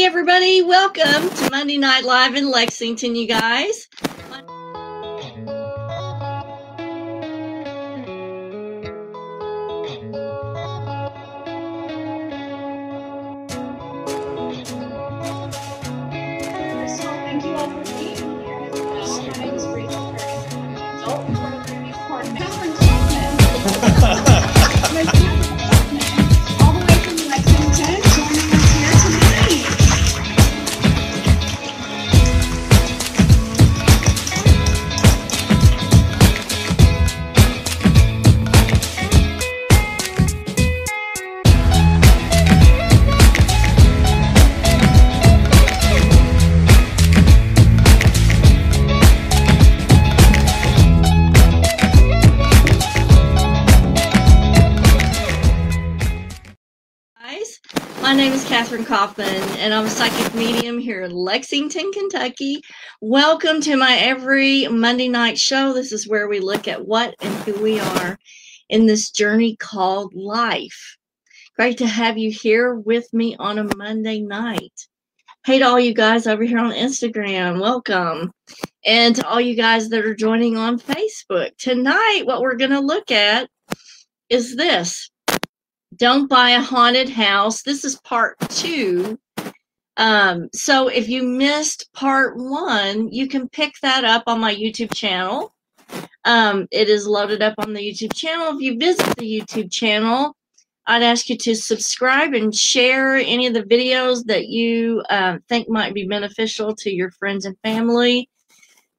Everybody, welcome to Monday Night Live in Lexington, you guys. Kathryn Kauffman, and I'm a psychic medium here in Lexington, Kentucky. Welcome to my every Monday night show. This is where we look at what and who we are in this journey called life. Great to have you here with me on a Monday night. Hey to all you guys over here on Instagram, welcome. And to all you guys that are joining on Facebook. Tonight, what we're going to look at is this don't buy a haunted house. This is part two. Um, so if you missed part one, you can pick that up on my YouTube channel. Um, it is loaded up on the YouTube channel. If you visit the YouTube channel, I'd ask you to subscribe and share any of the videos that you uh, think might be beneficial to your friends and family.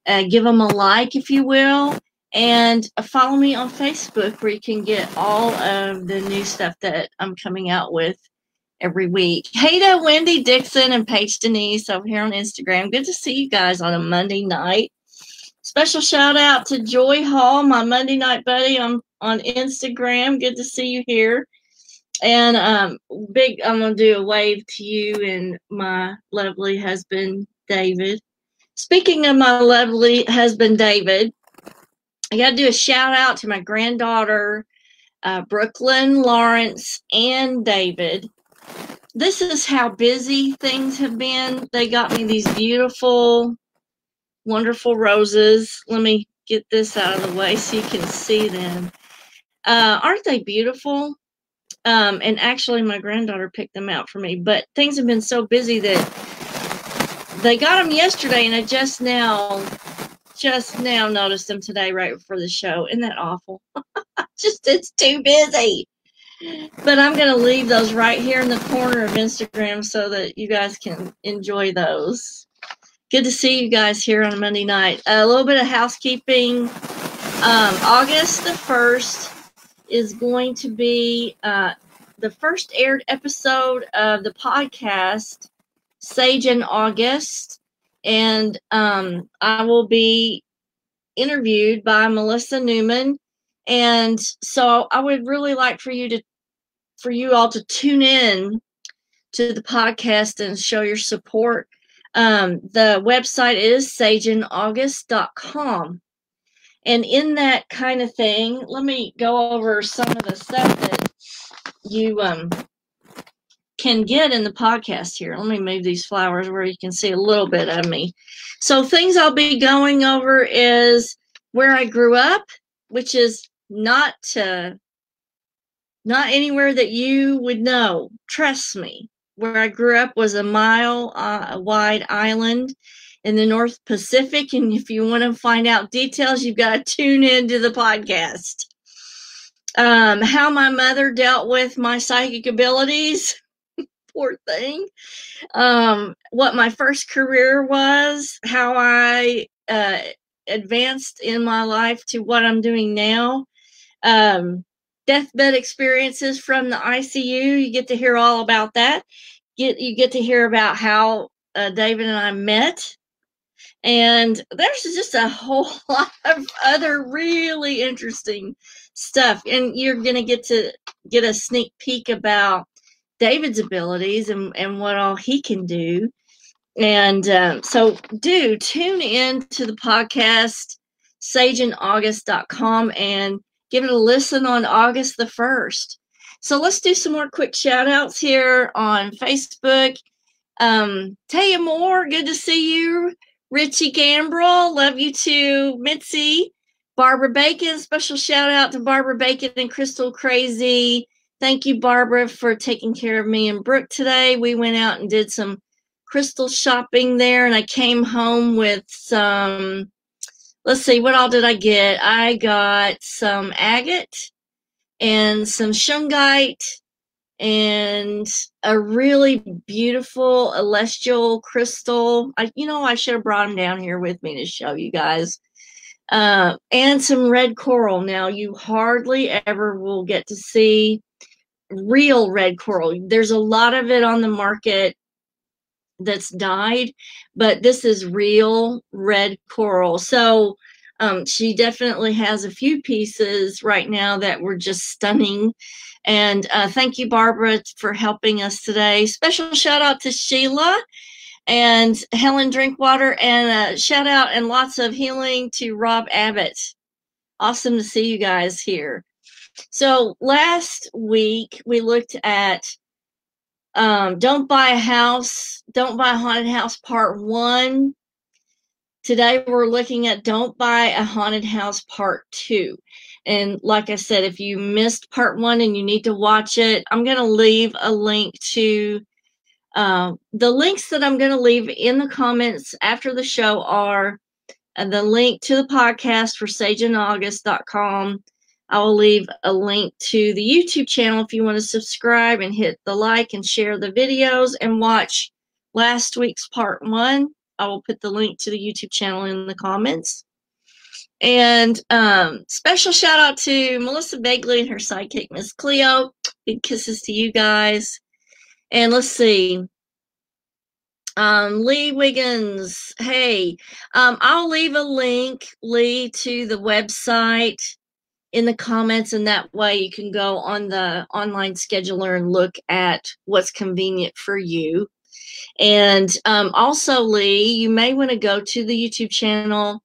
Uh, give them a like, if you will and follow me on Facebook where you can get all of the new stuff that I'm coming out with every week. Hey to Wendy Dixon and Paige Denise over here on Instagram. Good to see you guys on a Monday night. Special shout out to Joy Hall, my Monday night buddy on, on Instagram. Good to see you here. And um, big, I'm gonna do a wave to you and my lovely husband David. Speaking of my lovely husband David, I got to do a shout out to my granddaughter, uh, Brooklyn, Lawrence, and David. This is how busy things have been. They got me these beautiful, wonderful roses. Let me get this out of the way so you can see them. Uh, aren't they beautiful? Um, and actually, my granddaughter picked them out for me. But things have been so busy that they got them yesterday, and I just now just now noticed them today right before the show. Isn't that awful? just it's too busy. But I'm going to leave those right here in the corner of Instagram so that you guys can enjoy those. Good to see you guys here on a Monday night. a little bit of housekeeping. Um, August the 1st is going to be uh, the first aired episode of the podcast, Sage in August and um, I will be interviewed by Melissa Newman. And so I would really like for you to, for you all to tune in to the podcast and show your support. Um, the website is sageinaugust.com. And in that kind of thing, let me go over some of the stuff that you um, can get in the podcast here. Let me move these flowers where you can see a little bit of me. So, things I'll be going over is where I grew up, which is not uh, not anywhere that you would know. Trust me. Where I grew up was a mile uh, wide island in the North Pacific, and if you want to find out details, you've got to tune into the podcast. Um, how my mother dealt with my psychic abilities poor thing. Um, what my first career was, how I uh, advanced in my life to what I'm doing now. Um, deathbed experiences from the ICU. You get to hear all about that. Get you get to hear about how uh, David and I met. And there's just a whole lot of other really interesting stuff. And you're going to get to get a sneak peek about David's abilities and, and what all he can do. And um, so do tune in to the podcast, sageinaugust.com, and give it a listen on August the 1st. So let's do some more quick shout outs here on Facebook. Um, Taya Moore, good to see you. Richie Gambrel, love you too. Mitzi, Barbara Bacon, special shout out to Barbara Bacon and Crystal Crazy. Thank you, Barbara, for taking care of me and Brooke today. We went out and did some crystal shopping there, and I came home with some. Let's see, what all did I get? I got some agate and some shungite and a really beautiful celestial crystal. I, you know, I should have brought them down here with me to show you guys. Uh, and some red coral. Now, you hardly ever will get to see real red coral. There's a lot of it on the market that's dyed, but this is real red coral. So um, she definitely has a few pieces right now that were just stunning. And uh, thank you, Barbara, for helping us today. Special shout out to Sheila and Helen Drinkwater, and a shout out and lots of healing to Rob Abbott. Awesome to see you guys here. So last week we looked at um, Don't Buy a House, Don't Buy a Haunted House Part 1. Today we're looking at Don't Buy a Haunted House Part 2. And like I said, if you missed Part 1 and you need to watch it, I'm going to leave a link to uh, the links that I'm going to leave in the comments after the show are uh, the link to the podcast for sageinaugust.com I will leave a link to the YouTube channel if you want to subscribe and hit the like and share the videos and watch last week's part one. I will put the link to the YouTube channel in the comments. And um, special shout out to Melissa Begley and her sidekick, Miss Cleo. Big kisses to you guys. And let's see. Um, Lee Wiggins, hey, um, I'll leave a link, Lee, to the website in the comments and that way you can go on the online scheduler and look at what's convenient for you. And um, also lee you may want to go to the youtube channel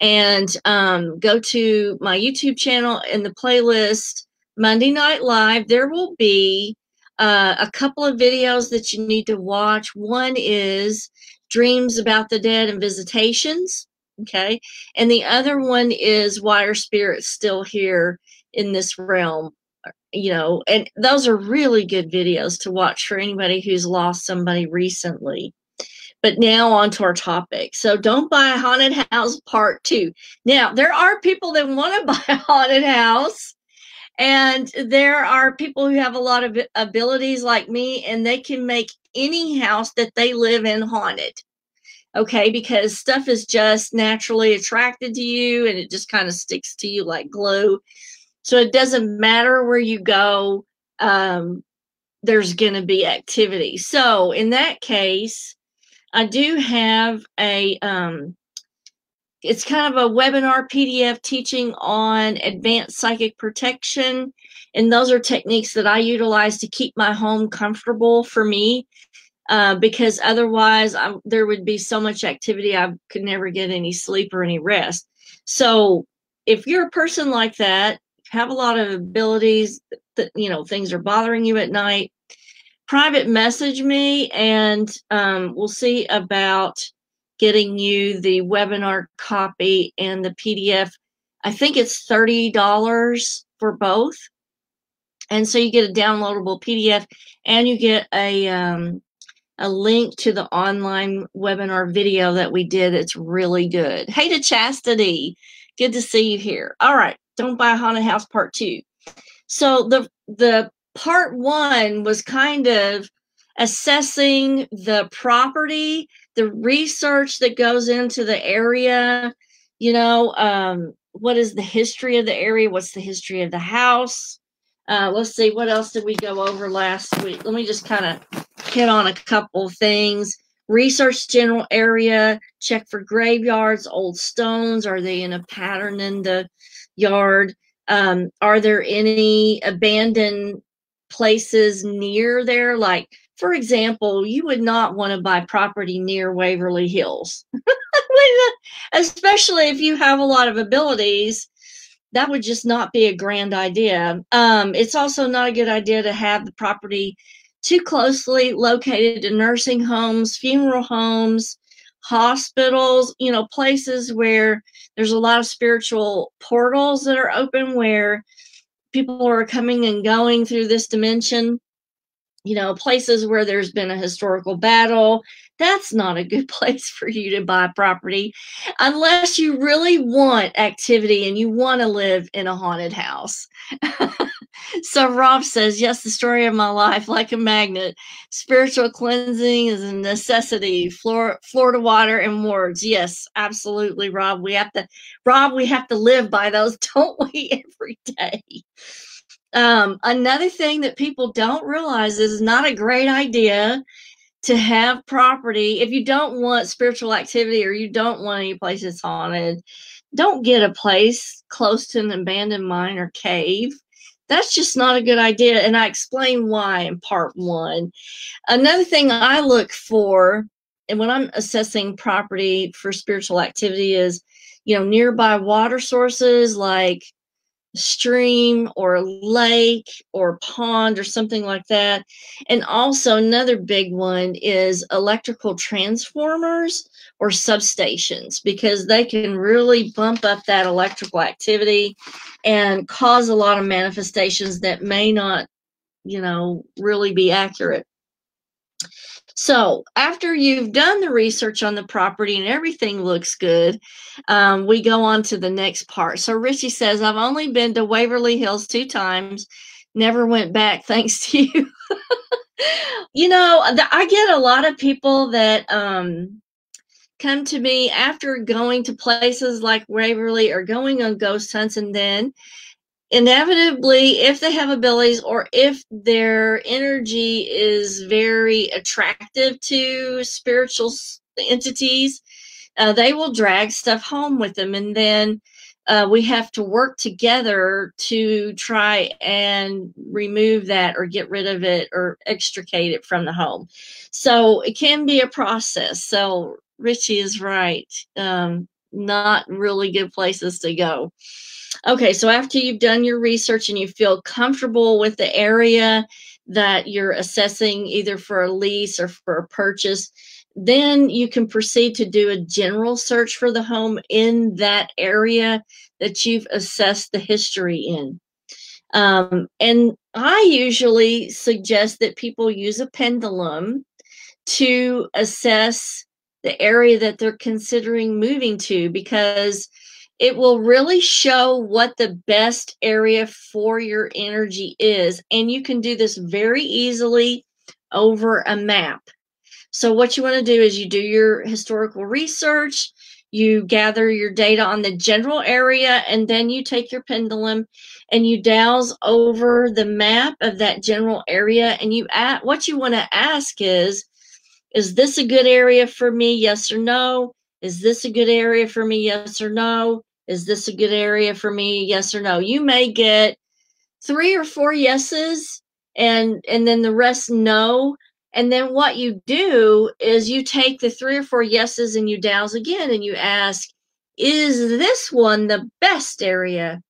and um, go to my youtube channel in the playlist monday night live. There will be uh, a couple of videos that you need to watch. One is dreams about the dead and visitations Okay. And the other one is why are spirits still here in this realm? Uh, you know, and those are really good videos to watch for anybody who's lost somebody recently. But now on to our topic. So don't buy a haunted house part two. Now, there are people that want to buy a haunted house. And there are people who have a lot of abilities like me, and they can make any house that they live in haunted okay because stuff is just naturally attracted to you and it just kind of sticks to you like glue. So it doesn't matter where you go um, there's going to be activity. So in that case i do have a um, it's kind of a webinar pdf teaching on advanced psychic protection and those are techniques that i utilize to keep my home comfortable for me uh, because otherwise I, there would be so much activity I could never get any sleep or any rest. So if you're a person like that, have a lot of abilities that you know things are bothering you at night, private message me and um, we'll see about getting you the webinar copy and the PDF. I think it's thirty dollars for both. And so you get a downloadable PDF and you get a um, a link to the online webinar video that we did. It's really good. Hey to Chastity. Good to see you here. All right. Don't buy a haunted house part two. So the the part one was kind of assessing the property, the research that goes into the area, you know, um, what is the history of the area? What's the history of the house? Uh, let's see, what else did we go over last week? Let me just kind of hit on a couple things. Research general area, check for graveyards, old stones. Are they in a pattern in the yard? Um, are there any abandoned places near there? Like, for example, you would not want to buy property near Waverly Hills, especially if you have a lot of abilities that would just not be a grand idea. Um, it's also not a good idea to have the property too closely located to nursing homes, funeral homes, hospitals, you know, places where there's a lot of spiritual portals that are open where people are coming and going through this dimension. You know, places where there's been a historical battle, that's not a good place for you to buy property unless you really want activity and you want to live in a haunted house. so Rob says, Yes, the story of my life, like a magnet. Spiritual cleansing is a necessity. Florida, Florida water and words. Yes, absolutely, Rob. We have to, Rob, we have to live by those, don't we, every day? Um, another thing that people don't realize is not a great idea to have property if you don't want spiritual activity or you don't want any place that's haunted don't get a place close to an abandoned mine or cave that's just not a good idea and i explain why in part one. Another thing i look for and when i'm assessing property for spiritual activity is you know nearby water sources like stream or lake or pond or something like that. And also, another big one is electrical transformers or substations because they can really bump up that electrical activity and cause a lot of manifestations that may not, you know, really be accurate. So after you've done the research on the property and everything looks good, um, we go on to the next part. So Richie says, I've only been to Waverly Hills two times, never went back thanks to you. you know, I get a lot of people that um, come to me after going to places like Waverly or going on ghost hunts and then inevitably, if they have abilities or if their energy is very attractive to spiritual entities, uh, they will drag stuff home with them. And then uh, we have to work together to try and remove that or get rid of it or extricate it from the home. So it can be a process. So Richie is right. Um, not really good places to go. Okay, so after you've done your research and you feel comfortable with the area that you're assessing either for a lease or for a purchase, then you can proceed to do a general search for the home in that area that you've assessed the history in. Um, and I usually suggest that people use a pendulum to assess the area that they're considering moving to because it will really show what the best area for your energy is. And you can do this very easily over a map. So, what you want to do is you do your historical research, you gather your data on the general area, and then you take your pendulum and you dowse over the map of that general area. And you at what you want to ask is, is this a good area for me? Yes or no? Is this a good area for me? Yes or no? Is this a good area for me? Yes or no? You may get three or four yeses and and then the rest no. And then what you do is you take the three or four yeses and you dowse again and you ask, is this one the best area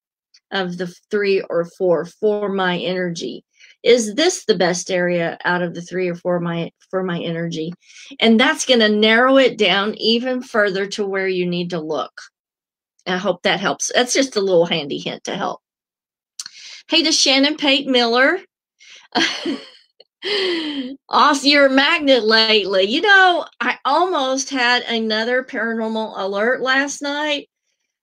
of the three or four for my energy? Is this the best area out of the three or four my for my energy? And that's going to narrow it down even further to where you need to look. I hope that helps. That's just a little handy hint to help. Hey to shannon pate miller. Off you're magnet lately. You know, I almost had another paranormal alert last night.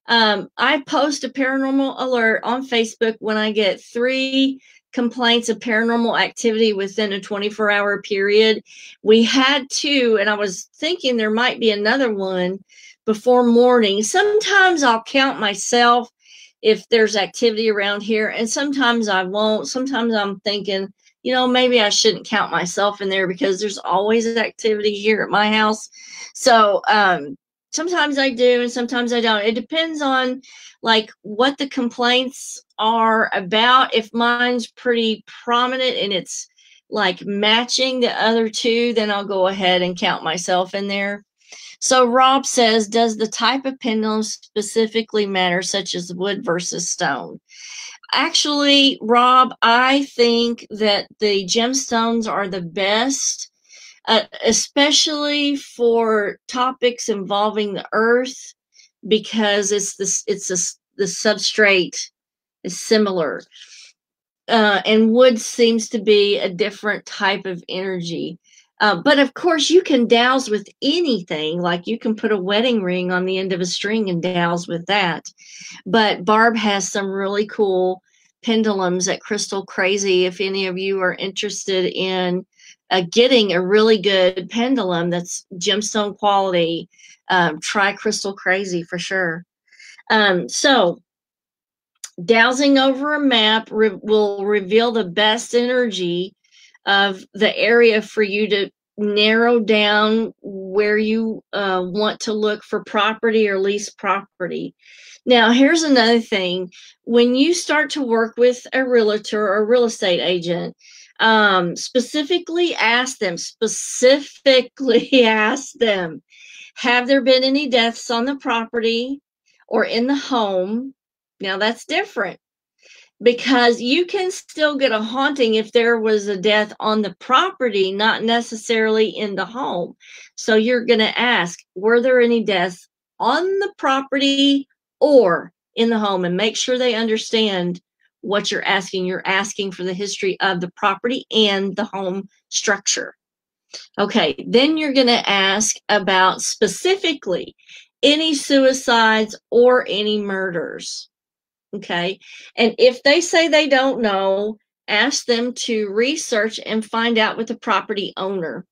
Um, I post a paranormal alert on Facebook when I get three complaints of paranormal activity within a 24 hour period. We had two, and I was thinking there might be another one before morning. Sometimes I'll count myself if there's activity around here, and sometimes I won't. Sometimes I'm thinking, you know, maybe I shouldn't count myself in there because there's always activity here at my house. So, um, sometimes I do and sometimes I don't. It depends on like what the complaints are about. If mine's pretty prominent and it's like matching the other two, then I'll go ahead and count myself in there. So Rob says, does the type of pendulum specifically matter, such as wood versus stone? actually, Rob, I think that the gemstones are the best, uh, especially for topics involving the earth, because it's this it's a, the substrate is similar. Uh, and wood seems to be a different type of energy. Uh, but of course, you can dowse with anything. Like you can put a wedding ring on the end of a string and dowse with that. But Barb has some really cool pendulums at Crystal Crazy. If any of you are interested in uh, getting a really good pendulum that's gemstone quality, um, try Crystal Crazy for sure. Um, so, dowsing over a map re- will reveal the best energy of the area for you to narrow down where you uh, want to look for property or lease property. Now, here's another thing. When you start to work with a realtor or real estate agent, um, specifically ask them, specifically ask them, have there been any deaths on the property or in the home? Now, that's different because you can still get a haunting if there was a death on the property, not necessarily in the home. So you're going to ask, were there any deaths on the property or in the home? And make sure they understand what you're asking. You're asking for the history of the property and the home structure. Okay, then you're going to ask about specifically any suicides or any murders. Okay. And if they say they don't know, ask them to research and find out with the property owner.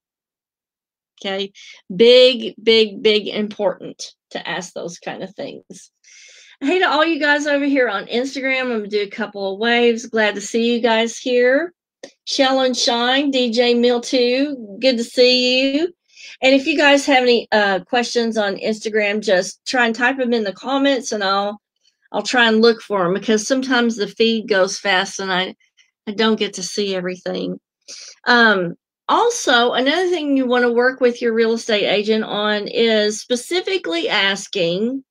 Okay. Big, big, big important to ask those kind of things. Hey to all you guys over here on Instagram. I'm going to do a couple of waves. Glad to see you guys here. Shell and Shine, DJ Mill 2, good to see you. And if you guys have any uh, questions on Instagram, just try and type them in the comments and I'll I'll try and look for them because sometimes the feed goes fast and I, I don't get to see everything. Um, also, another thing you want to work with your real estate agent on is specifically asking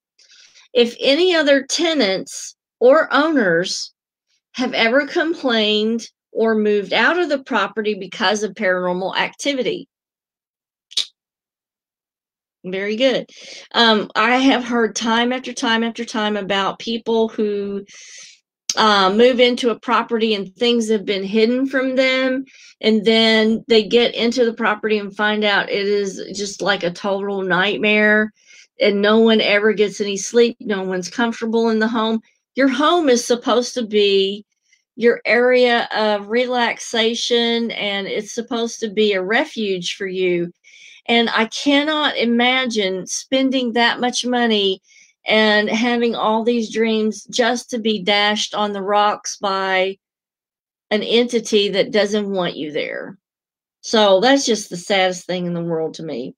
if any other tenants or owners have ever complained or moved out of the property because of paranormal activity. Very good. Um, I have heard time after time after time about people who uh, move into a property and things have been hidden from them, and then they get into the property and find out it is just like a total nightmare, and no one ever gets any sleep. No one's comfortable in the home. Your home is supposed to be your area of relaxation, and it's supposed to be a refuge for you and I cannot imagine spending that much money and having all these dreams just to be dashed on the rocks by an entity that doesn't want you there. So that's just the saddest thing in the world to me.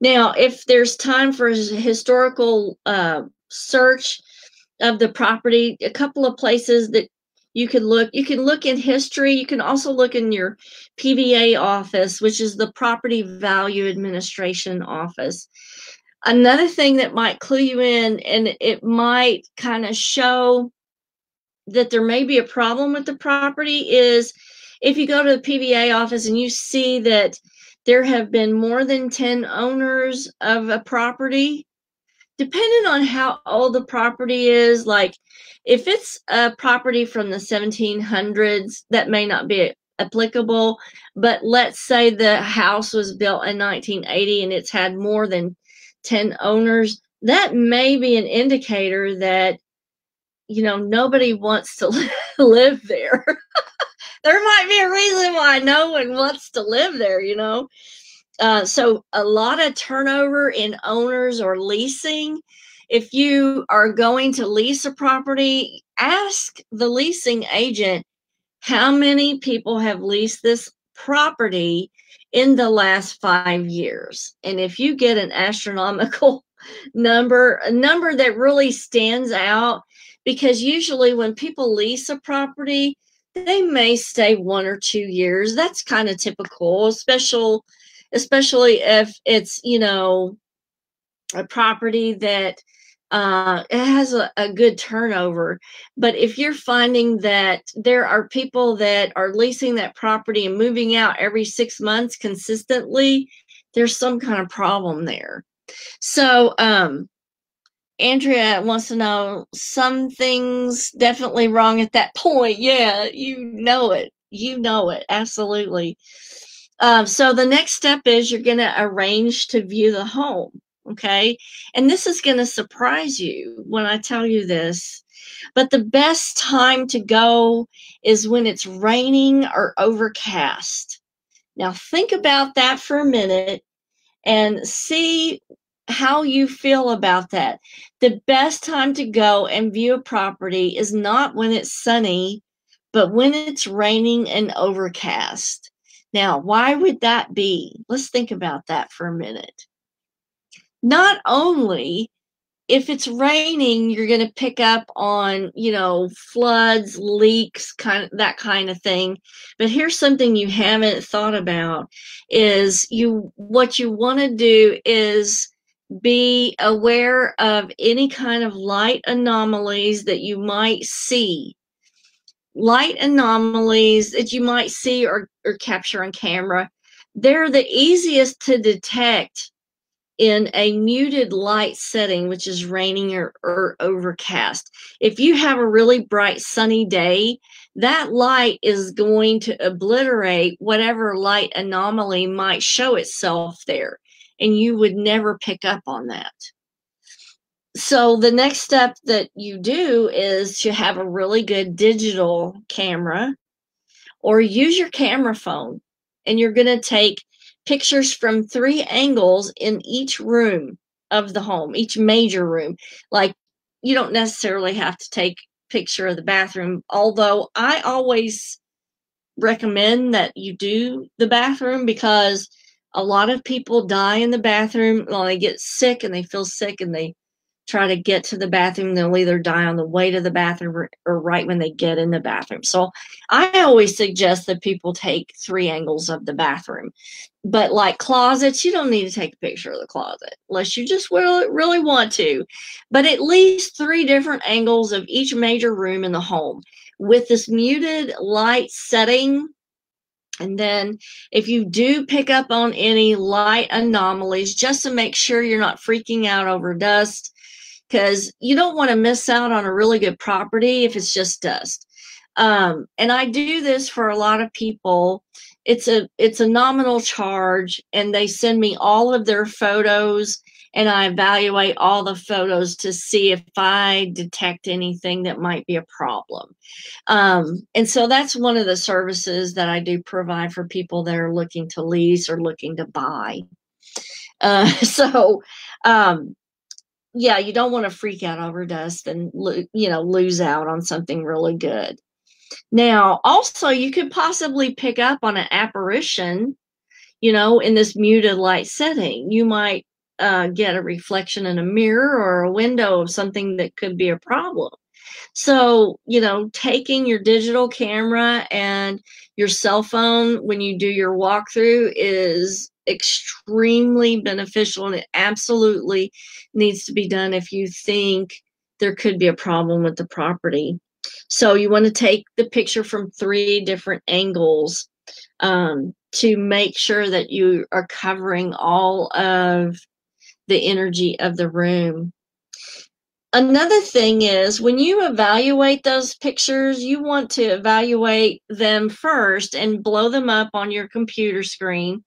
Now, if there's time for a historical uh, search of the property, a couple of places that you can look you can look in history you can also look in your pva office which is the property value administration office. Another thing that might clue you in and it might kind of show that there may be a problem with the property is if you go to the pva office and you see that there have been more than 10 owners of a property depending on how old the property is like if it's a property from the 1700s, that may not be applicable. But let's say the house was built in 1980 and it's had more than 10 owners, that may be an indicator that, you know, nobody wants to live there. there might be a reason why no one wants to live there, you know. Uh, so a lot of turnover in owners or leasing if you are going to lease a property, ask the leasing agent how many people have leased this property in the last five years. And if you get an astronomical number, a number that really stands out, because usually when people lease a property, they may stay one or two years. That's kind of typical, especially especially if it's, you know, a property that uh, it has a, a good turnover. But if you're finding that there are people that are leasing that property and moving out every six months consistently, there's some kind of problem there. So, um, Andrea wants to know some things definitely wrong at that point. Yeah, you know it. You know it. Absolutely. Um, so the next step is you're going to arrange to view the home. Okay. And this is going to surprise you when I tell you this. But the best time to go is when it's raining or overcast. Now, think about that for a minute and see how you feel about that. The best time to go and view a property is not when it's sunny, but when it's raining and overcast. Now, why would that be? Let's think about that for a minute. Not only if it's raining, you're going to pick up on, you know, floods, leaks, kind of that kind of thing. But here's something you haven't thought about is you what you want to do is be aware of any kind of light anomalies that you might see. Light anomalies that you might see or, or capture on camera, they're the easiest to detect in a muted light setting, which is raining or, or overcast. If you have a really bright sunny day, that light is going to obliterate whatever light anomaly might show itself there and you would never pick up on that. So the next step that you do is to have a really good digital camera or use your camera phone and you're going to take pictures from three angles in each room of the home, each major room. Like you don't necessarily have to take picture of the bathroom, although I always recommend that you do the bathroom because a lot of people die in the bathroom when they get sick and they feel sick and they try to get to the bathroom they'll either die on the way to the bathroom or, or, right when they get in the bathroom. So i always suggest that people take three angles of the bathroom. But like closets you don't need to take a picture of the closet unless you just really, really want to. But at least three different angles of each major room in the home. With this muted light setting and then if you do pick up on any light anomalies, just to make sure you're not freaking out over dust, because you don't want to miss out on a really good property if it's just dust. Um, and I do this for a lot of people. It's a it's a nominal charge, and they send me all of their photos and I evaluate all the photos to see if I detect anything that might be a problem. Um, and so that's one of the services that I do provide for people that are looking to lease or looking to buy. Uh, so, um, yeah, you don't want to freak out over dust and you know lose out on something really good. Now, also, you could possibly pick up on an apparition, you know, in this muted light setting. You might uh, get a reflection in a mirror or a window of something that could be a problem. So, you know, taking your digital camera and your cell phone when you do your walkthrough is extremely beneficial and it absolutely needs to be done if you think there could be a problem with the property. So, you want to take the picture from three different angles um, to make sure that you are covering all of the energy of the room. Another thing is when you evaluate those pictures, you want to evaluate them first and blow them up on your computer screen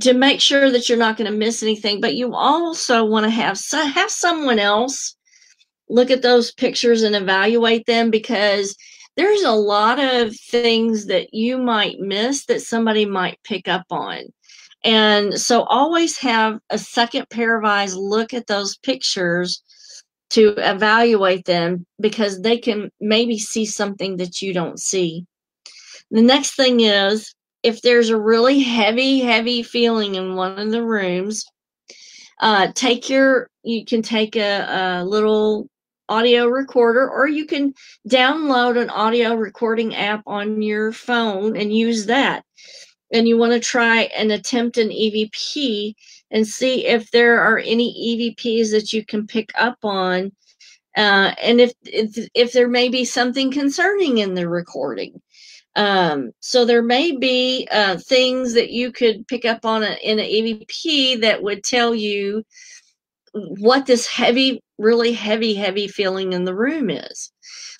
to make sure that you're not going to miss anything. But you also want to have have someone else look at those pictures and evaluate them because there's a lot of things that you might miss that somebody might pick up on. And so always have a second pair of eyes look at those pictures to evaluate them because they can maybe see something that you don't see. The next thing is if there's a really heavy, heavy feeling in one of the rooms, uh, take your, you can take a, a little audio recorder or you can download an audio recording app on your phone and use that and you want to try and attempt an EVP and see if there are any EVPs that you can pick up on, uh, and if, if if there may be something concerning in the recording. Um, so there may be uh, things that you could pick up on a, in an EVP that would tell you what this heavy, really heavy, heavy feeling in the room is.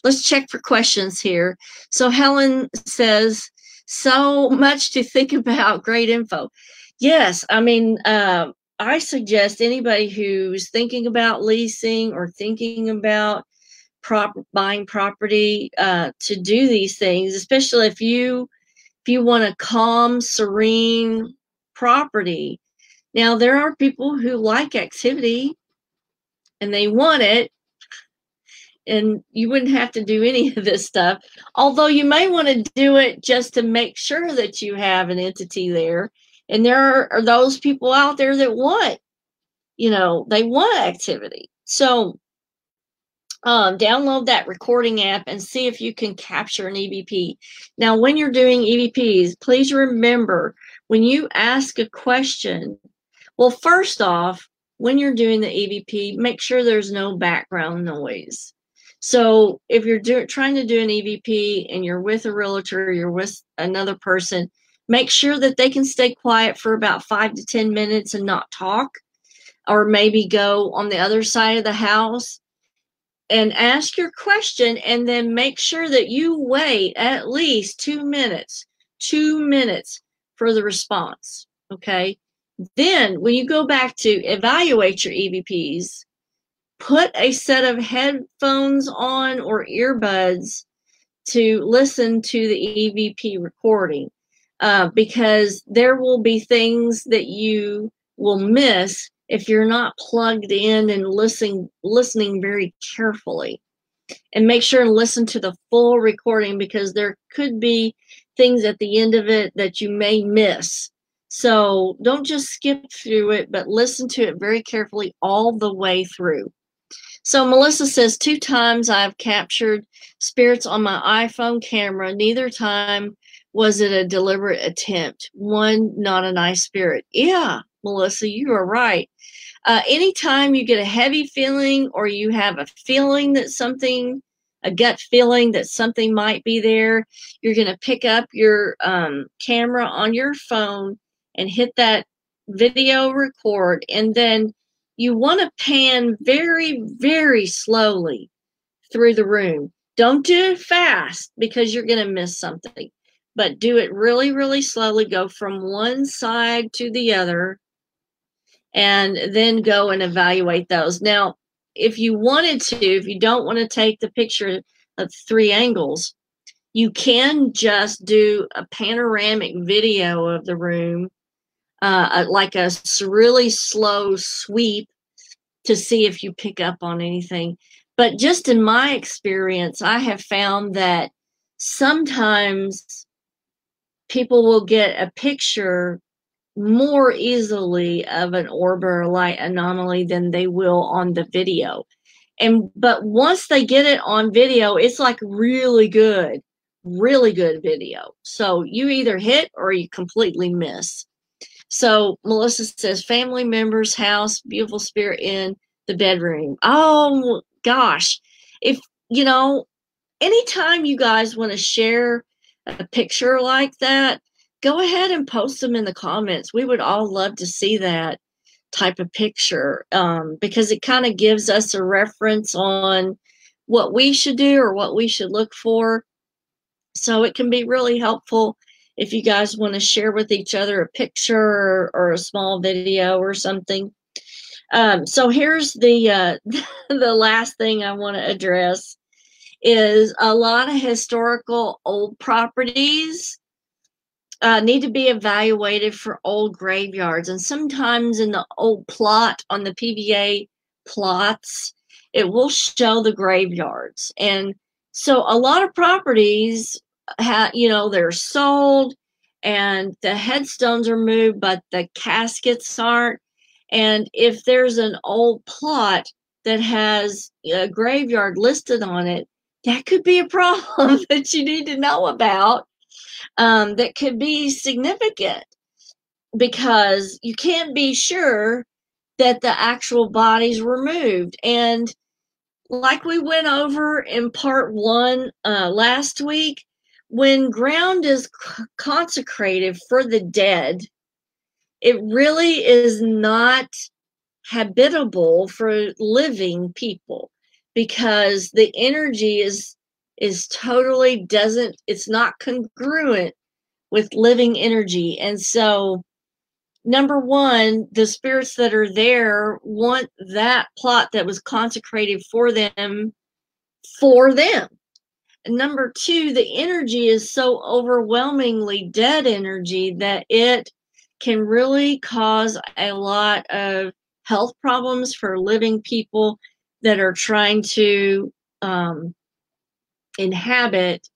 Let's check for questions here. So Helen says, so much to think about, great info. Yes, I mean, uh, I suggest anybody who's thinking about leasing or thinking about prop buying property uh, to do these things, especially if you if you want a calm, serene property. Now there are people who like activity and they want it, and you wouldn't have to do any of this stuff. Although you may want to do it just to make sure that you have an entity there. And there are, are those people out there that want, you know, they want activity. So um, download that recording app and see if you can capture an EVP. Now, when you're doing EVPs, please remember when you ask a question, well, first off, when you're doing the EVP, make sure there's no background noise. So if you're do, trying to do an EVP and you're with a realtor, you're with another person, make sure that they can stay quiet for about five to 10 minutes and not talk, or maybe go on the other side of the house and ask your question and then make sure that you wait at least two minutes, two minutes for the response. Okay. Then when you go back to evaluate your EVPs, put a set of headphones on or earbuds to listen to the EVP recording uh, because there will be things that you will miss if you're not plugged in and listening listening very carefully. And make sure and listen to the full recording because there could be things at the end of it that you may miss. So don't just skip through it but listen to it very carefully all the way through so melissa says two times i've captured spirits on my iphone camera. Neither time was it a deliberate attempt. One not a nice spirit. Yeah melissa you are right. Uh, anytime you get a heavy feeling or you have a feeling that something, a gut feeling that something might be there, you're going to pick up your um, camera on your phone and hit that video record. And then you want to pan very, very slowly through the room. Don't do it fast because you're going to miss something, but do it really, really slowly. Go from one side to the other and then go and evaluate those. Now, if you wanted to, if you don't want to take the picture of three angles, you can just do a panoramic video of the room, uh, like a really slow sweep to see if you pick up on anything. But just in my experience, I have found that sometimes people will get a picture more easily of an orb or light anomaly than they will on the video. And but once they get it on video, it's like really good, really good video. So you either hit or you completely miss. So Melissa says, family members' house, beautiful spirit in the bedroom. Oh gosh. If you know, anytime you guys want to share a picture like that, go ahead and post them in the comments. We would all love to see that type of picture um, because it kind of gives us a reference on what we should do or what we should look for. So it can be really helpful if you guys want to share with each other a picture or, or a small video or something. Um, so here's the uh, the last thing I want to address is a lot of historical old properties uh, need to be evaluated for old graveyards. And sometimes in the old plot on the PVA plots, it will show the graveyards. And so a lot of properties, have, you know, they're sold and the headstones are moved, but the caskets aren't. And if there's an old plot that has a graveyard listed on it, that could be a problem that you need to know about um, that could be significant because you can't be sure that the actual body's removed. And like we went over in part one uh, last week, when ground is consecrated for the dead, it really is not habitable for living people because the energy is is totally doesn't it's not congruent with living energy. And so number one the spirits that are there want that plot that was consecrated for them for them number two the energy is so overwhelmingly dead energy that it can really cause a lot of health problems for living people that are trying to um, inhabit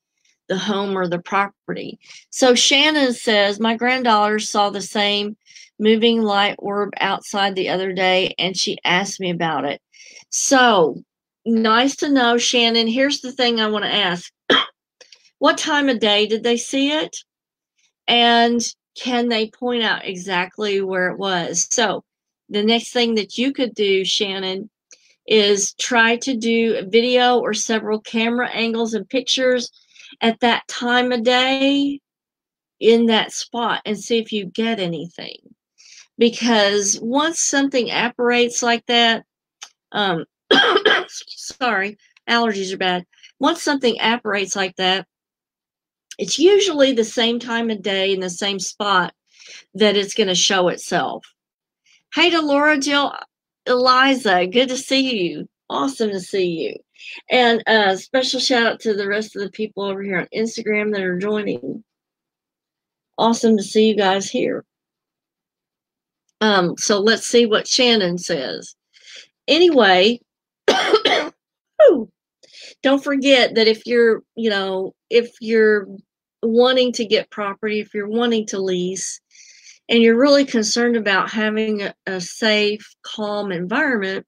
the home or the property. So Shannon says, My granddaughter saw the same moving light orb outside the other day and she asked me about it. So nice to know, Shannon. Here's the thing I want to ask What time of day did they see it? And can they point out exactly where it was? So the next thing that you could do, Shannon, is try to do a video or several camera angles and pictures at that time of day in that spot and see if you get anything. Because once something apparates like that, um, sorry, allergies are bad. Once something apparates like that, it's usually the same time of day in the same spot that it's going to show itself. Hey to Laura Jill Eliza, good to see you. Awesome to see you. And a special shout out to the rest of the people over here on Instagram that are joining. Awesome to see you guys here. Um, so let's see what Shannon says. Anyway, don't forget that if you're, you know, if you're wanting to get property, if you're wanting to lease, and you're really concerned about having a, a safe, calm environment,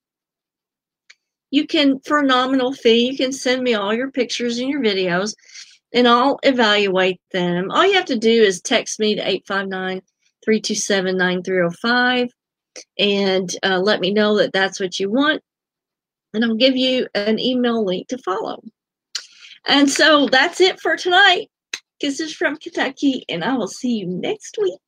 you can, for a nominal fee, you can send me all your pictures and your videos and I'll evaluate them. All you have to do is text me to 859 327 9305 and uh, let me know that that's what you want. And I'll give you an email link to follow. And so that's it for tonight. Kisses from Kentucky, and I will see you next week.